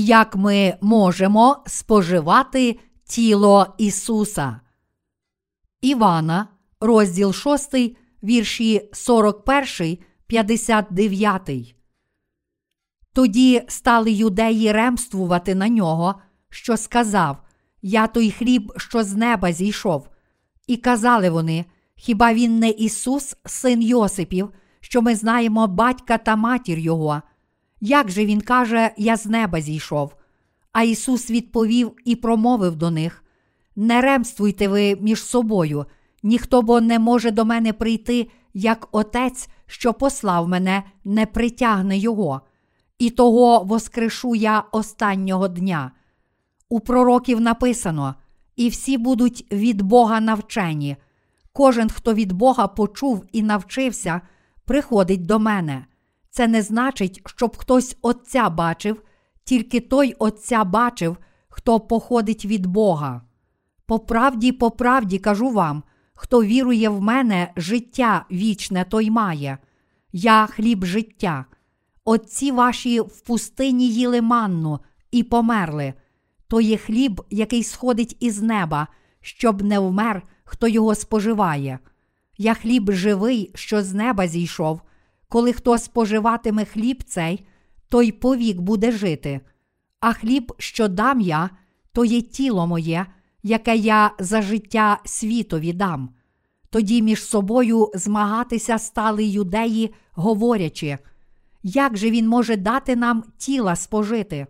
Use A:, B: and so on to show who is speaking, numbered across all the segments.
A: як ми можемо споживати тіло Ісуса. Івана, розділ 6, вірші 41, 59. Тоді стали юдеї ремствувати на нього, що сказав Я той хліб, що з неба зійшов. І казали вони: Хіба він не Ісус, син Йосипів, що ми знаємо батька та матір Його? Як же він каже, Я з неба зійшов? А Ісус відповів і промовив до них: Не ремствуйте ви між собою, ніхто бо не може до мене прийти, як Отець, що послав мене, не притягне Його, і того воскрешу я останнього дня. У пророків написано: і всі будуть від Бога навчені. Кожен, хто від Бога почув і навчився, приходить до мене. Це не значить, щоб хтось Отця бачив, тільки той Отця бачив, хто походить від Бога. По правді, по правді кажу вам, хто вірує в мене, життя вічне той має. Я хліб життя. Отці ваші в пустині їли манну і померли. То є хліб, який сходить із неба, щоб не вмер, хто його споживає. Я хліб живий, що з неба зійшов. Коли хто споживатиме хліб цей, той повік буде жити. А хліб, що дам я, то є тіло моє, яке я за життя світові дам. Тоді між собою змагатися стали юдеї, говорячи, як же він може дати нам тіла спожити?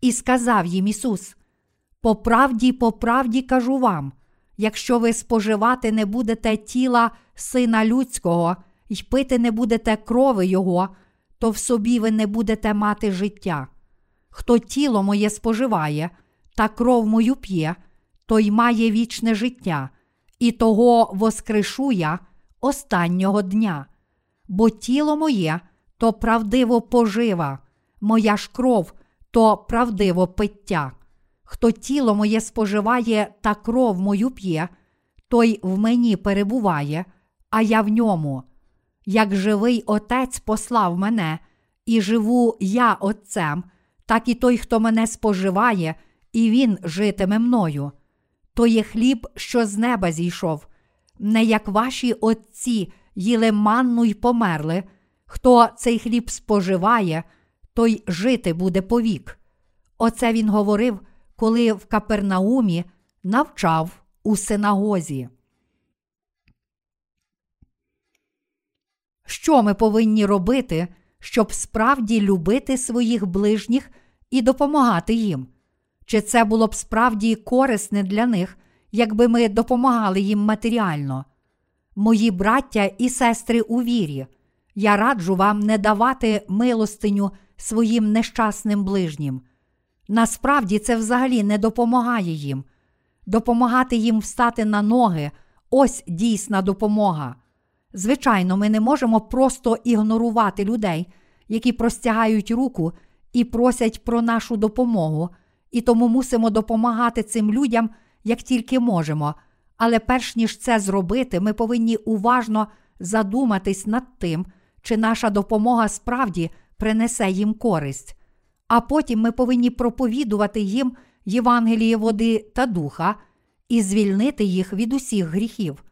A: І сказав їм Ісус: По правді, по правді кажу вам, якщо ви споживати не будете тіла Сина Людського й пити не будете крови Його, то в собі ви не будете мати життя. Хто тіло моє споживає, та кров мою п'є, той має вічне життя, і того воскрешу я останнього дня. Бо тіло моє то правдиво пожива, моя ж кров то правдиво пиття. Хто тіло моє споживає та кров мою п'є, той в мені перебуває, а я в ньому. Як живий Отець послав мене, і живу я Отцем, так і той, хто мене споживає, і він житиме мною. То є хліб, що з неба зійшов, не як ваші отці їли манну й померли. Хто цей хліб споживає, той жити буде повік. Оце він говорив, коли в Капернаумі навчав у синагозі. Що ми повинні робити, щоб справді любити своїх ближніх і допомагати їм? Чи це було б справді корисне для них, якби ми допомагали їм матеріально? Мої браття і сестри у вірі, я раджу вам не давати милостиню своїм нещасним ближнім. Насправді це взагалі не допомагає їм. Допомагати їм встати на ноги ось дійсна допомога. Звичайно, ми не можемо просто ігнорувати людей, які простягають руку і просять про нашу допомогу, і тому мусимо допомагати цим людям як тільки можемо. Але перш ніж це зробити, ми повинні уважно задуматись над тим, чи наша допомога справді принесе їм користь. А потім ми повинні проповідувати їм Євангеліє води та духа і звільнити їх від усіх гріхів.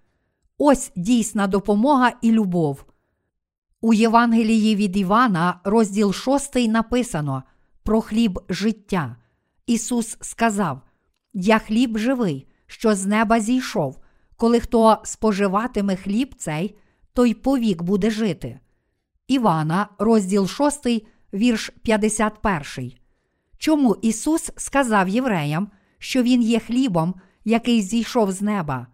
A: Ось дійсна допомога і любов. У Євангелії від Івана, розділ 6 написано про хліб життя. Ісус сказав: Я хліб живий, що з неба зійшов. Коли хто споживатиме хліб цей, той повік буде жити. Івана, розділ 6, вірш 51. Чому Ісус сказав євреям, що Він є хлібом, який зійшов з неба?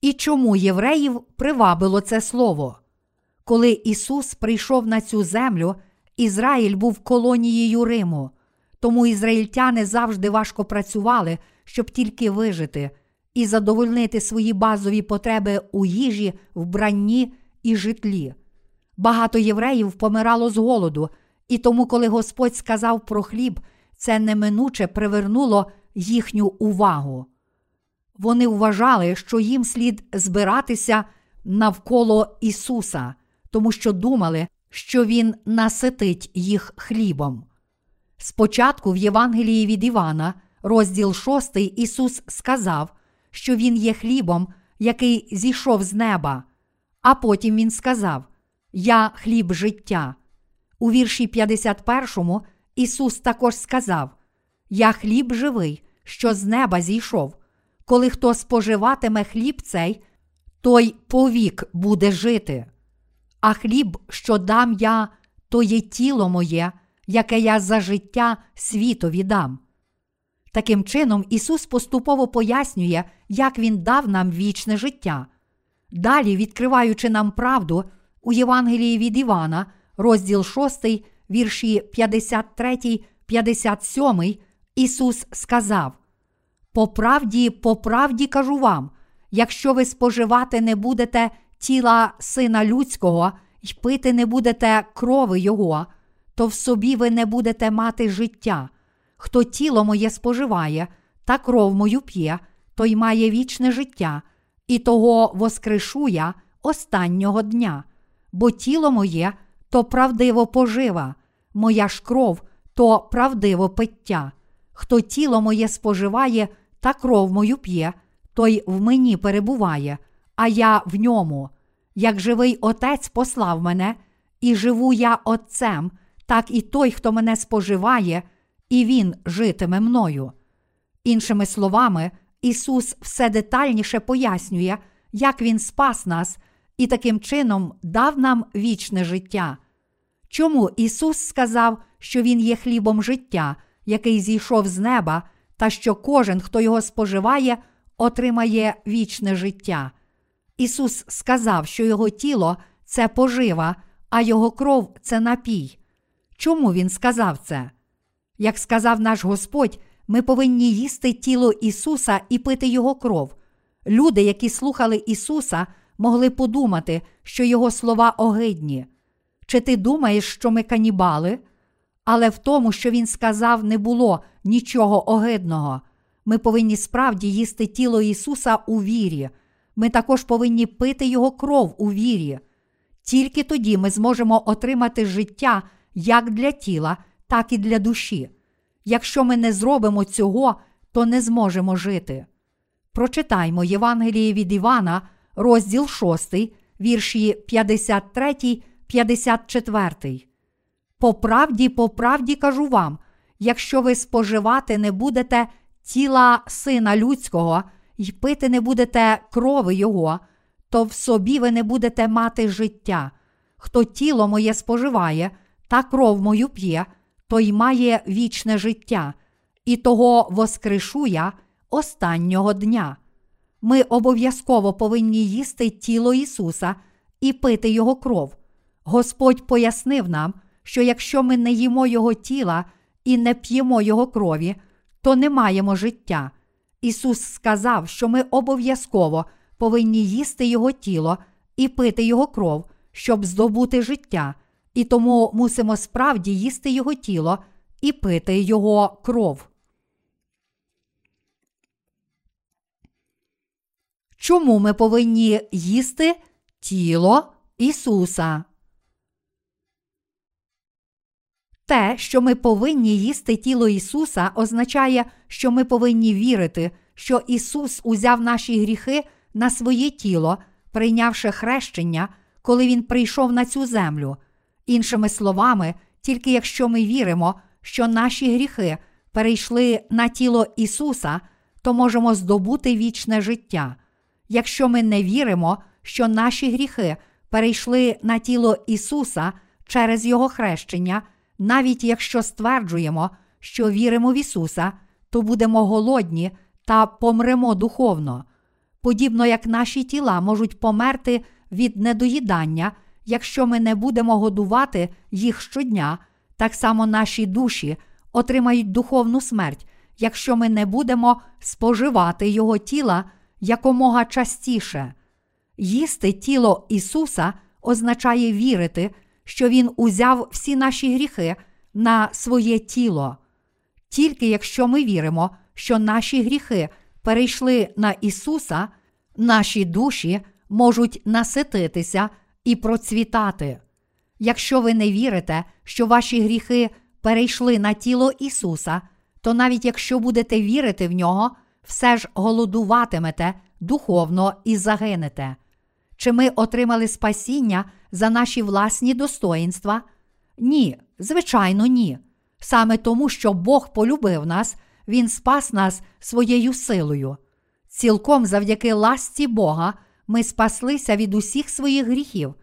A: І чому євреїв привабило це слово? Коли Ісус прийшов на цю землю, Ізраїль був колонією Риму, тому ізраїльтяни завжди важко працювали, щоб тільки вижити і задовольнити свої базові потреби у їжі, вбранні і житлі. Багато євреїв помирало з голоду, і тому, коли Господь сказав про хліб, це неминуче привернуло їхню увагу. Вони вважали, що їм слід збиратися навколо Ісуса, тому що думали, що Він наситить їх хлібом. Спочатку в Євангелії від Івана, розділ 6, Ісус сказав, що Він є хлібом, який зійшов з неба, а потім Він сказав: Я хліб життя. У вірші 51 Ісус також сказав: Я хліб живий, що з неба зійшов. Коли хто споживатиме хліб цей, той повік буде жити. А хліб, що дам я, то є тіло моє, яке я за життя світові дам. Таким чином, Ісус поступово пояснює, як Він дав нам вічне життя. Далі, відкриваючи нам правду у Євангелії від Івана, розділ 6, вірші 53, 57, Ісус сказав: По правді, по правді кажу вам, якщо ви споживати не будете тіла Сина Людського й пити не будете крови Його, то в собі ви не будете мати життя. Хто тіло моє споживає та кров мою п'є, той має вічне життя, і того воскрешу я останнього дня, бо тіло моє то правдиво пожива, моя ж кров то правдиво пиття. Хто тіло моє споживає та кров мою п'є, той в мені перебуває, а я в ньому. Як живий Отець послав мене, і живу я Отцем, так і той, хто мене споживає, і Він житиме мною. Іншими словами, Ісус все детальніше пояснює, як Він спас нас і таким чином дав нам вічне життя. Чому Ісус сказав, що Він є хлібом життя, який зійшов з неба, та що кожен, хто його споживає, отримає вічне життя? Ісус сказав, що Його тіло це пожива, а Його кров це напій. Чому Він сказав це? Як сказав наш Господь, ми повинні їсти тіло Ісуса і пити Його кров. Люди, які слухали Ісуса, могли подумати, що Його слова огидні. Чи ти думаєш, що ми канібали? Але в тому, що Він сказав, не було нічого огидного. Ми повинні справді їсти тіло Ісуса у вірі. Ми також повинні пити Його кров у вірі. Тільки тоді ми зможемо отримати життя як для тіла, так і для душі. Якщо ми не зробимо цього, то не зможемо жити. Прочитаймо Євангеліє від Івана, розділ 6, вірші 53, 54. По правді, по правді кажу вам, якщо ви споживати не будете тіла Сина Людського й пити не будете крови Його, то в собі ви не будете мати життя. Хто тіло моє споживає та кров мою п'є, той має вічне життя, і того воскрешу я останнього дня. Ми обов'язково повинні їсти тіло Ісуса і пити Його кров. Господь пояснив нам, що якщо ми не їмо Його тіла і не п'ємо Його крові, то не маємо життя. Ісус сказав, що ми обов'язково повинні їсти Його тіло і пити Його кров, щоб здобути життя, і тому мусимо справді їсти Його тіло і пити Його кров. Чому ми повинні їсти тіло Ісуса? Те, що ми повинні їсти тіло Ісуса, означає, що ми повинні вірити, що Ісус узяв наші гріхи на своє тіло, прийнявши хрещення, коли Він прийшов на цю землю. Іншими словами, тільки якщо ми віримо, що наші гріхи перейшли на тіло Ісуса, то можемо здобути вічне життя. Якщо ми не віримо, що наші гріхи перейшли на тіло Ісуса через Його хрещення, навіть якщо стверджуємо, що віримо в Ісуса, то будемо голодні та помремо духовно. Подібно як наші тіла можуть померти від недоїдання, якщо ми не будемо годувати їх щодня, так само наші душі отримають духовну смерть, якщо ми не будемо споживати Його тіла якомога частіше. Їсти тіло Ісуса означає вірити, що Він узяв всі наші гріхи на своє тіло. Тільки якщо ми віримо, що наші гріхи перейшли на Ісуса, наші душі можуть насититися і процвітати. Якщо ви не вірите, що ваші гріхи перейшли на тіло Ісуса, то навіть якщо будете вірити в нього, все ж голодуватимете духовно і загинете. Чи ми отримали спасіння за наші власні достоїнства? Ні, звичайно, ні. Саме тому, що Бог полюбив нас, Він спас нас своєю силою. Цілком завдяки ласті Бога ми спаслися від усіх своїх гріхів.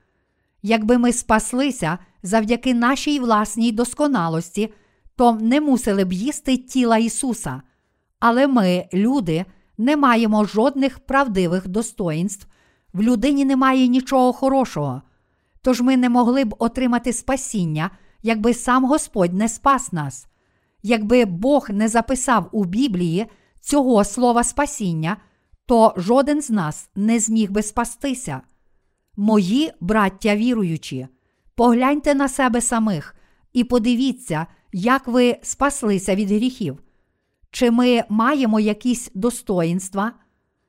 A: Якби ми спаслися завдяки нашій власній досконалості, то не мусили б їсти тіла Ісуса. Але ми, люди, не маємо жодних правдивих достоїнств, в людині немає нічого хорошого. Тож ми не могли б отримати спасіння, якби сам Господь не спас нас. Якби Бог не записав у Біблії цього слова спасіння, то жоден з нас не зміг би спастися. Мої браття віруючі, погляньте на себе самих і подивіться, як ви спаслися від гріхів. Чи ми маємо якісь достоїнства?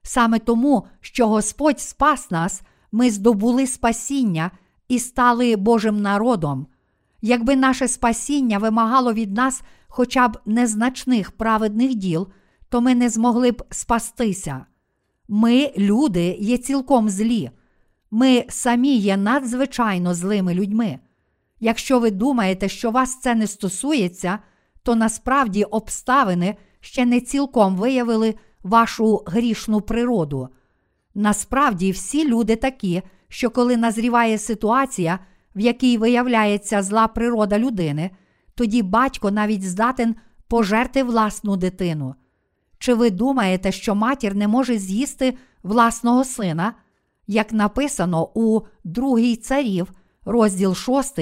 A: Саме тому, що Господь спас нас, ми здобули спасіння і стали Божим народом. Якби наше спасіння вимагало від нас хоча б незначних праведних діл, то ми не змогли б спастися. Ми, люди, є цілком злі. Ми самі є надзвичайно злими людьми. Якщо ви думаєте, що вас це не стосується, то насправді обставини ще не цілком виявили вашу грішну природу. Насправді, всі люди такі, що коли назріває ситуація, в якій виявляється зла природа людини, тоді батько навіть здатен пожерти власну дитину. Чи ви думаєте, що матір не може з'їсти власного сина? Як написано у другій царів, розділ 6,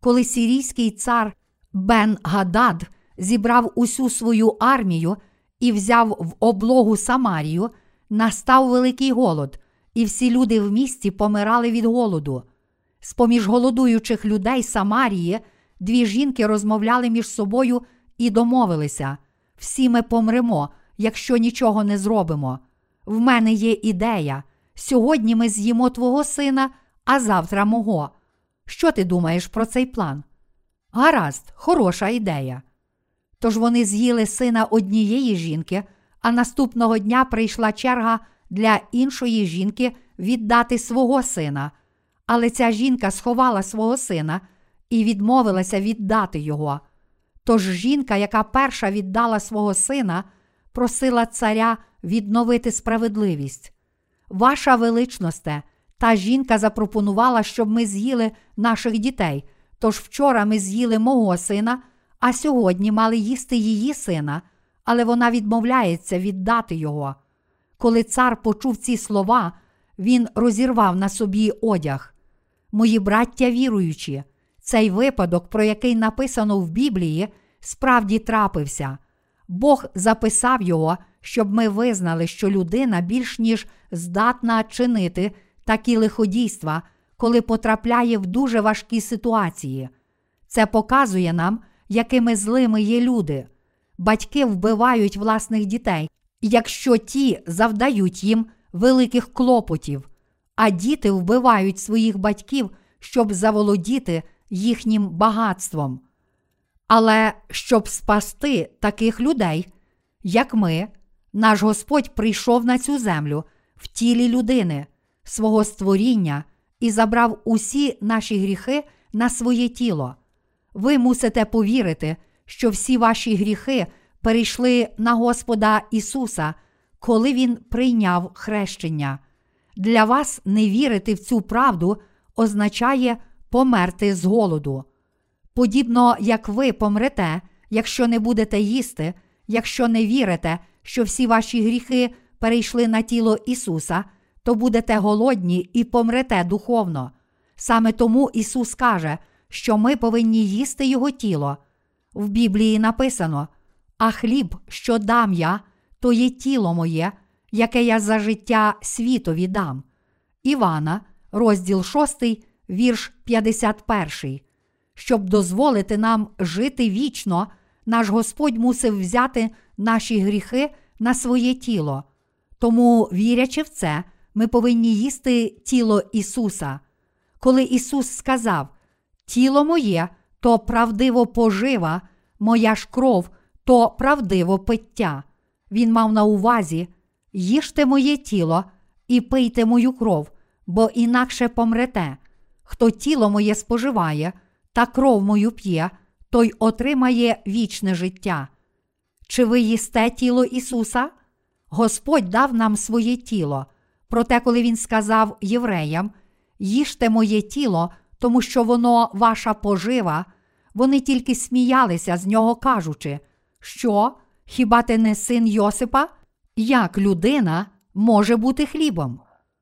A: коли сирійський цар Бен Гадад зібрав усю свою армію і взяв в облогу Самарію, настав великий голод, і всі люди в місті помирали від голоду. З поміж голодуючих людей Самарії дві жінки розмовляли між собою і домовилися: всі ми помремо, якщо нічого не зробимо. В мене є ідея. Сьогодні ми з'їмо твого сина, а завтра мого. Що ти думаєш про цей план? Гаразд, хороша ідея. Тож вони з'їли сина однієї жінки, а наступного дня прийшла черга для іншої жінки віддати свого сина. Але ця жінка сховала свого сина і відмовилася віддати його. Тож жінка, яка перша віддала свого сина, просила царя відновити справедливість. Ваша величносте, та жінка запропонувала, щоб ми з'їли наших дітей. Тож вчора ми з'їли мого сина, а сьогодні мали їсти її сина, але вона відмовляється віддати його. Коли цар почув ці слова, він розірвав на собі одяг. Мої браття віруючі, цей випадок, про який написано в Біблії, справді трапився. Бог записав його, щоб ми визнали, що людина більш ніж здатна чинити такі лиходійства, коли потрапляє в дуже важкі ситуації. Це показує нам, якими злими є люди. Батьки вбивають власних дітей, якщо ті завдають їм великих клопотів, а діти вбивають своїх батьків, щоб заволодіти їхнім багатством. Але щоб спасти таких людей, як ми, наш Господь прийшов на цю землю в тілі людини, свого створіння і забрав усі наші гріхи на своє тіло. Ви мусите повірити, що всі ваші гріхи перейшли на Господа Ісуса, коли Він прийняв хрещення. Для вас не вірити в цю правду означає померти з голоду. Подібно як ви помрете, якщо не будете їсти, якщо не вірите, що всі ваші гріхи перейшли на тіло Ісуса, то будете голодні і помрете духовно. Саме тому Ісус каже, що ми повинні їсти Його тіло. В Біблії написано: а хліб, що дам я, то є тіло моє, яке я за життя світові дам. Івана, розділ 6, вірш 51. Щоб дозволити нам жити вічно, наш Господь мусив взяти наші гріхи на своє тіло. Тому, вірячи в це, ми повинні їсти тіло Ісуса. Коли Ісус сказав: Тіло моє, то правдиво пожива, моя ж кров то правдиво пиття. Він мав на увазі їжте моє тіло і пийте мою кров, бо інакше помрете. Хто тіло моє споживає та кров мою п'є, той отримає вічне життя. Чи ви їсте тіло Ісуса? Господь дав нам своє тіло. Проте, коли Він сказав євреям: їжте моє тіло, тому що воно ваша пожива, вони тільки сміялися з нього, кажучи, що хіба ти не син Йосипа? Як людина може бути хлібом?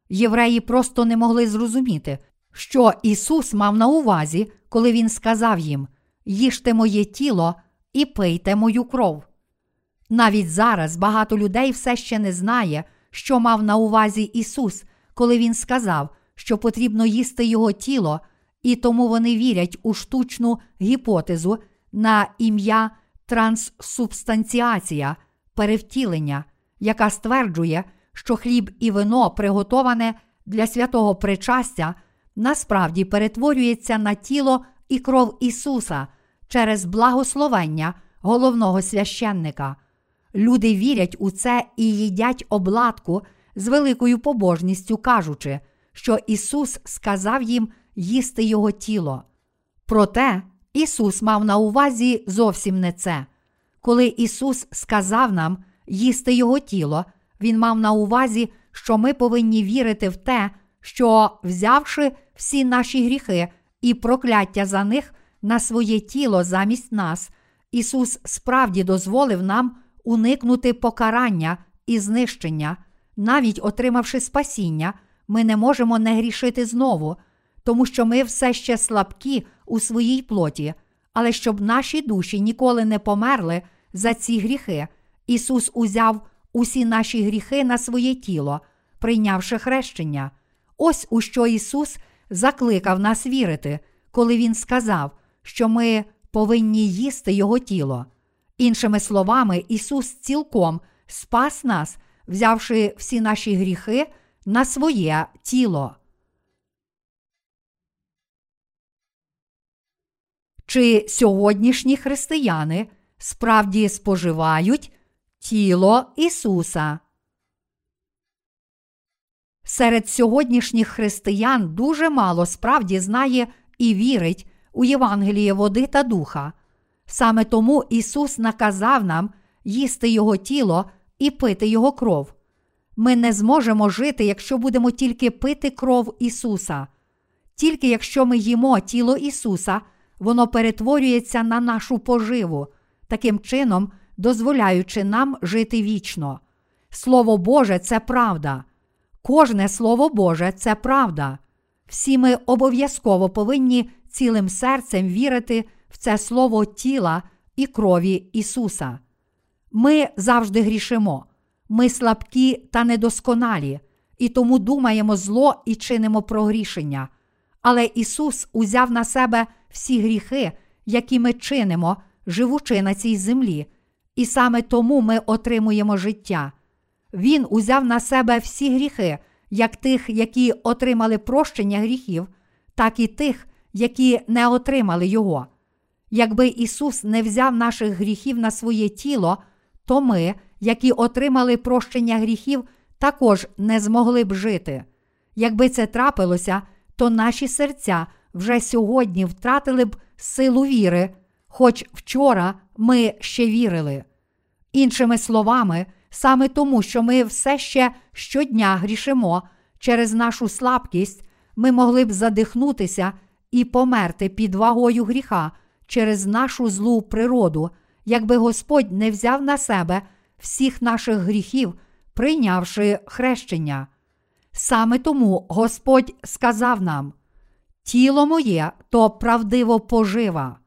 A: Євреї просто не могли зрозуміти, що Ісус мав на увазі, коли Він сказав їм: їжте моє тіло і пийте мою кров. Навіть зараз багато людей все ще не знає, що мав на увазі Ісус, коли Він сказав, що потрібно їсти Його тіло, і тому вони вірять у штучну гіпотезу на ім'я транссубстанціація, перевтілення, яка стверджує, що хліб і вино, приготоване для святого причастя, насправді перетворюється на тіло і кров Ісуса через благословення головного священника. Люди вірять у це і їдять обладку з великою побожністю, кажучи, що Ісус сказав їм їсти Його тіло. Проте Ісус мав на увазі зовсім не це. Коли Ісус сказав нам їсти Його тіло, Він мав на увазі, що ми повинні вірити в те, що, взявши всі наші гріхи і прокляття за них на своє тіло замість нас, Ісус справді дозволив нам уникнути покарання і знищення, навіть отримавши спасіння, ми не можемо не грішити знову, тому що ми все ще слабкі у своїй плоті, але щоб наші душі ніколи не померли за ці гріхи, Ісус узяв усі наші гріхи на своє тіло, прийнявши хрещення. Ось у що Ісус закликав нас вірити, коли Він сказав, що ми повинні їсти Його тіло. Іншими словами, Ісус цілком спас нас, взявши всі наші гріхи на своє тіло. Чи сьогоднішні християни справді споживають тіло Ісуса? Серед сьогоднішніх християн дуже мало справді знає і вірить у Євангеліє води та духа. Саме тому Ісус наказав нам їсти Його тіло і пити Його кров. Ми не зможемо жити, якщо будемо тільки пити кров Ісуса. Тільки якщо ми їмо тіло Ісуса, воно перетворюється на нашу поживу, таким чином дозволяючи нам жити вічно. Слово Боже це правда. Кожне Слово Боже це правда. Всі ми обов'язково повинні цілим серцем вірити в це слово тіла і крові Ісуса. Ми завжди грішимо, ми слабкі та недосконалі, і тому думаємо зло і чинимо прогрішення. Але Ісус узяв на себе всі гріхи, які ми чинимо, живучи на цій землі, і саме тому ми отримуємо життя. Він узяв на себе всі гріхи, як тих, які отримали прощення гріхів, так і тих, які не отримали його. Якби Ісус не взяв наших гріхів на своє тіло, то ми, які отримали прощення гріхів, також не змогли б жити. Якби це трапилося, то наші серця вже сьогодні втратили б силу віри, хоч вчора ми ще вірили. Іншими словами, саме тому, що ми все ще щодня грішимо через нашу слабкість, ми могли б задихнутися і померти під вагою гріха через нашу злу природу, якби Господь не взяв на себе всіх наших гріхів, прийнявши хрещення. Саме тому Господь сказав нам: тіло моє то правдиво пожива.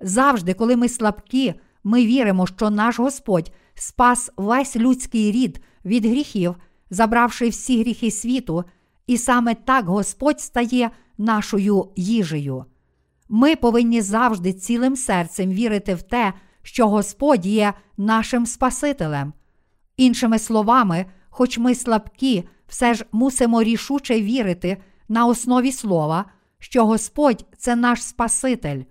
A: Завжди, коли ми слабкі, ми віримо, що наш Господь спас весь людський рід від гріхів, забравши всі гріхи світу, і саме так Господь стає нашою їжею. Ми повинні завжди цілим серцем вірити в те, що Господь є нашим Спасителем. Іншими словами, хоч ми слабкі, все ж мусимо рішуче вірити на основі слова, що Господь це наш Спаситель.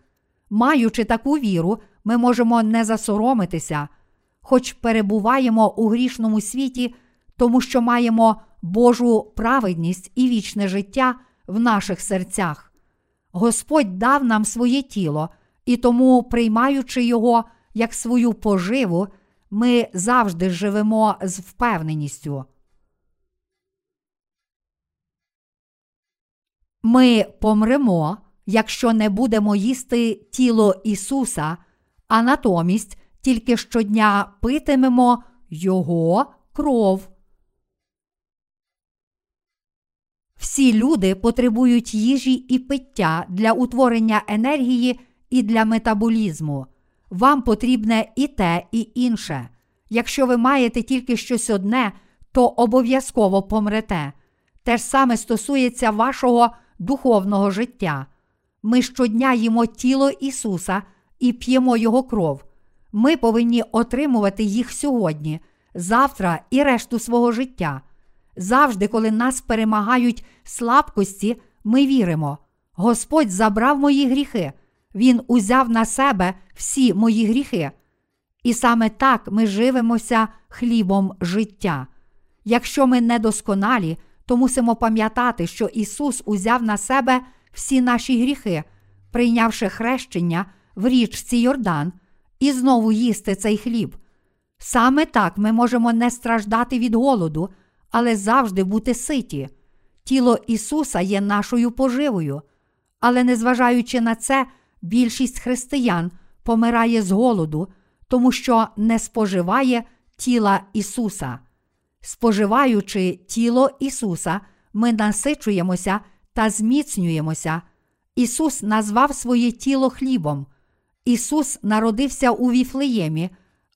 A: Маючи таку віру, ми можемо не засоромитися, хоч перебуваємо у грішному світі, тому що маємо Божу праведність і вічне життя в наших серцях. Господь дав нам своє тіло, і тому, приймаючи його як свою поживу, ми завжди живемо з впевненістю. Ми помремо, якщо не будемо їсти тіло Ісуса, а натомість тільки щодня питимемо Його кров. Всі люди потребують їжі і пиття для утворення енергії і для метаболізму. Вам потрібне і те, і інше. Якщо ви маєте тільки щось одне, то обов'язково помрете. Те ж саме стосується вашого духовного життя. Ми щодня їмо тіло Ісуса і п'ємо Його кров. Ми повинні отримувати їх сьогодні, завтра і решту свого життя. Завжди, коли нас перемагають слабкості, ми віримо. Господь забрав мої гріхи, Він узяв на себе всі мої гріхи. І саме так ми живемося хлібом життя. Якщо ми недосконалі, то мусимо пам'ятати, що Ісус узяв на себе всі наші гріхи, прийнявши хрещення в річці Йордан, і знову їсти цей хліб. Саме так ми можемо не страждати від голоду, але завжди бути ситі. Тіло Ісуса є нашою поживою. Але незважаючи на це, більшість християн помирає з голоду, тому що не споживає тіла Ісуса. Споживаючи тіло Ісуса, ми насичуємося та зміцнюємося. Ісус назвав своє тіло хлібом. Ісус народився у Віфлеємі,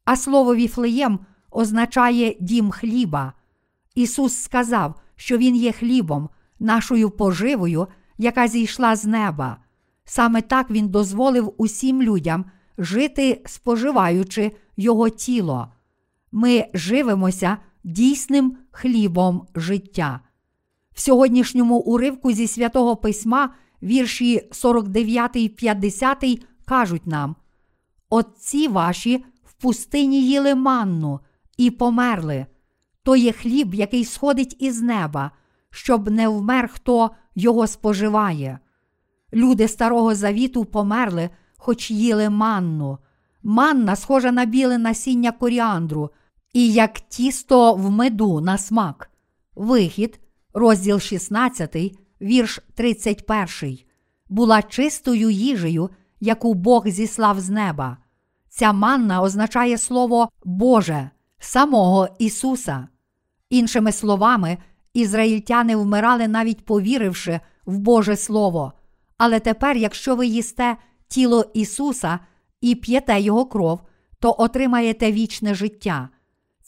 A: а слово Віфлеєм означає дім хліба. Ісус сказав, що Він є хлібом, нашою поживою, яка зійшла з неба. Саме так Він дозволив усім людям жити, споживаючи Його тіло. Ми живемося дійсним хлібом життя. В сьогоднішньому уривку зі святого письма, вірші 49 і 50 кажуть нам: Отці ваші в пустині їли манну і померли. То є хліб, який сходить із неба, щоб не вмер, хто його споживає. Люди Старого Завіту померли, хоч їли манну. Манна схожа на біле насіння коріандру, і як тісто в меду на смак. Вихід, розділ 16, вірш 31, була чистою їжею, яку Бог зіслав з неба. Ця манна означає слово Боже, самого Ісуса. Іншими словами, ізраїльтяни вмирали, навіть повіривши в Боже Слово. Але тепер, якщо ви їсте тіло Ісуса і п'єте Його кров, то отримаєте вічне життя.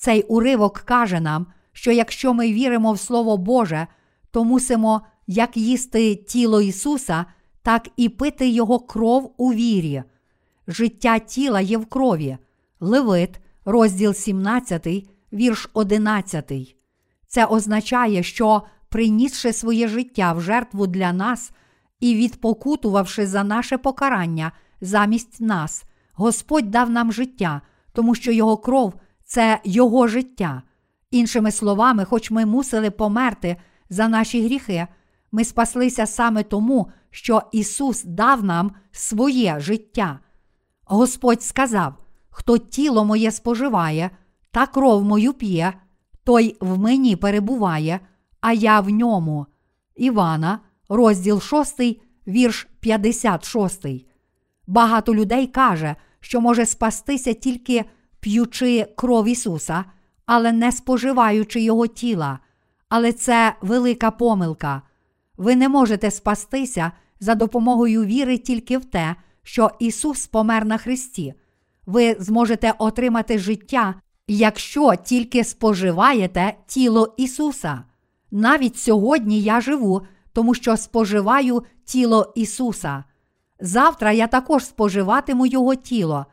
A: Цей уривок каже нам, що якщо ми віримо в Слово Боже, то мусимо як їсти тіло Ісуса, так і пити Його кров у вірі. Життя тіла є в крові. Левит, розділ 17, вірш 11. Це означає, що, принісши своє життя в жертву для нас і відпокутувавши за наше покарання замість нас, Господь дав нам життя, тому що Його кров це Його життя. Іншими словами, хоч ми мусили померти за наші гріхи, ми спаслися саме тому, що Ісус дав нам своє життя. Господь сказав: хто тіло моє споживає, та кров мою п'є, той в мені перебуває, а я в ньому. Івана, розділ 6, вірш 56. Багато людей каже, що може спастися тільки п'ючи кров Ісуса, але не споживаючи Його тіла. Але це велика помилка. Ви не можете спастися за допомогою віри тільки в те, що Ісус помер на Христі. Ви зможете отримати життя, якщо тільки споживаєте тіло Ісуса. Навіть сьогодні я живу, тому що споживаю тіло Ісуса. Завтра я також споживатиму Його тіло.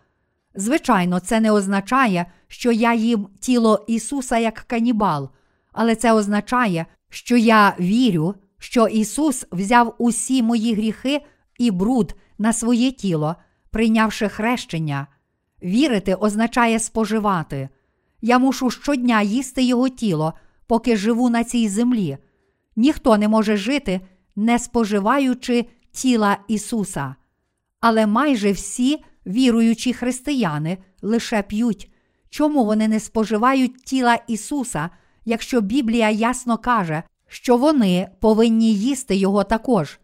A: Звичайно, це не означає, що я їм тіло Ісуса як канібал, але це означає, що я вірю, що Ісус взяв усі мої гріхи і бруд на своє тіло, прийнявши хрещення. Вірити означає споживати. Я мушу щодня їсти його тіло, поки живу на цій землі. Ніхто не може жити, не споживаючи тіла Ісуса. Але майже всі віруючі християни лише п'ють. Чому вони не споживають тіла Ісуса, якщо Біблія ясно каже, що вони повинні їсти Його також?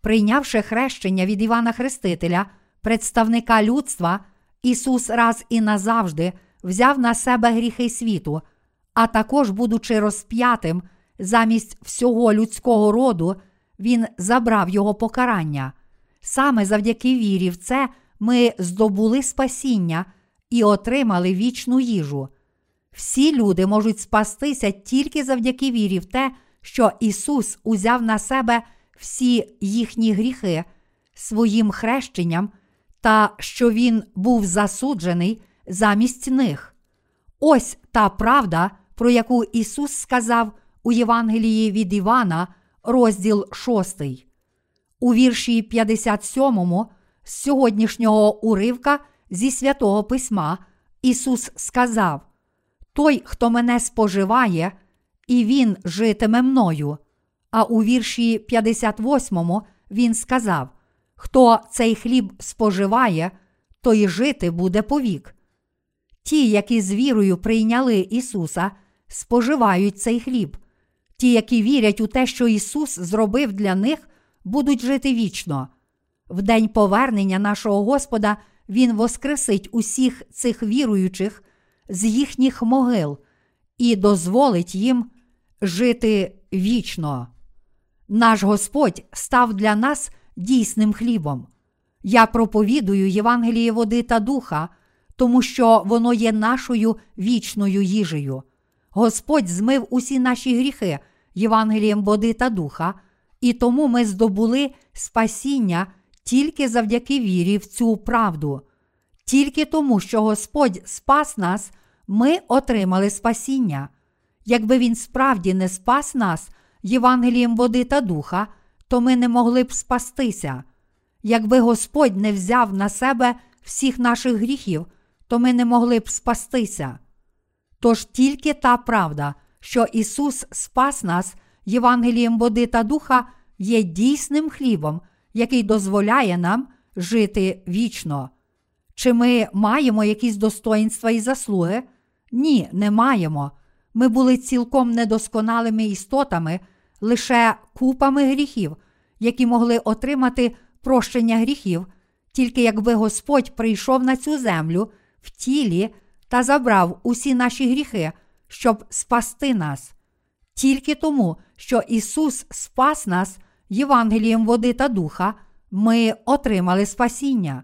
A: Прийнявши хрещення від Івана Хрестителя, представника людства, Ісус раз і назавжди взяв на себе гріхи світу, а також, будучи розп'ятим замість всього людського роду, Він забрав його покарання. Саме завдяки вірі в це ми здобули спасіння і отримали вічну їжу. Всі люди можуть спастися тільки завдяки вірі в те, що Ісус узяв на себе всі їхні гріхи своїм хрещенням та що Він був засуджений замість них. Ось та правда, про яку Ісус сказав у Євангелії від Івана, розділ 6. У вірші 57 з сьогоднішнього уривка зі святого Письма Ісус сказав: Той, хто мене споживає, і Він житиме мною. А у вірші 58 Він сказав: Хто цей хліб споживає, той жити буде повік. Ті, які з вірою прийняли Ісуса, споживають цей хліб. Ті, які вірять у те, що Ісус зробив для них, будуть жити вічно. В день повернення нашого Господа Він воскресить усіх цих віруючих з їхніх могил і дозволить їм жити вічно. Наш Господь став для нас дійсним хлібом. Я проповідую Євангеліє води та духа, тому що воно є нашою вічною їжею. Господь змив усі наші гріхи Євангелієм води та духа, і тому ми здобули спасіння тільки завдяки вірі в цю правду. Тільки тому, що Господь спас нас, ми отримали спасіння. Якби Він справді не спас нас Євангелієм води та духа, то ми не могли б спастися. Якби Господь не взяв на себе всіх наших гріхів, то ми не могли б спастися. Тож тільки та правда, що Ісус спас нас Євангелієм води та духа, є дійсним хлібом, який дозволяє нам жити вічно. Чи ми маємо якісь достоїнства і заслуги? Ні, не маємо. Ми були цілком недосконалими істотами, лише купами гріхів, які могли отримати прощення гріхів, тільки якби Господь прийшов на цю землю в тілі та забрав усі наші гріхи, щоб спасти нас. Тільки тому, що Ісус спас нас Євангелієм води та духа, ми отримали спасіння.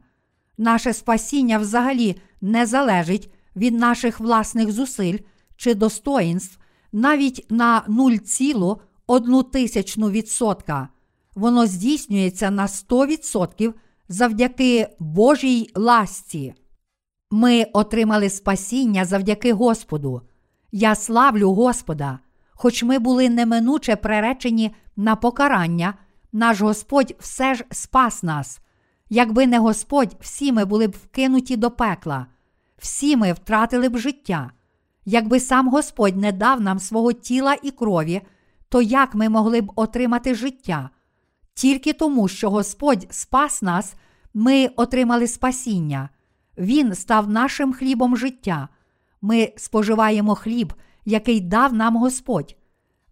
A: Наше спасіння взагалі не залежить від наших власних зусиль чи достоїнств навіть на 0,1 відсотка. Воно здійснюється на 100% завдяки Божій ласці. Ми отримали спасіння завдяки Господу. Я славлю Господа. Хоч ми були неминуче преречені на покарання, наш Господь все ж спас нас. Якби не Господь, всі ми були б вкинуті до пекла, всі ми втратили б життя. Якби сам Господь не дав нам свого тіла і крові, то як ми могли б отримати життя? Тільки тому, що Господь спас нас, ми отримали спасіння. Він став нашим хлібом життя. Ми споживаємо хліб, який дав нам Господь.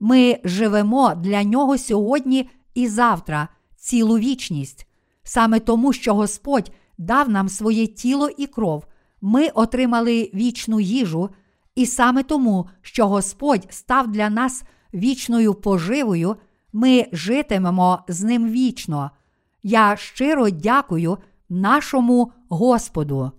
A: Ми живемо для нього сьогодні і завтра, цілу вічність. Саме тому, що Господь дав нам своє тіло і кров, ми отримали вічну їжу, і саме тому, що Господь став для нас вічною поживою, ми житимемо з ним вічно. Я щиро дякую нашому Господу.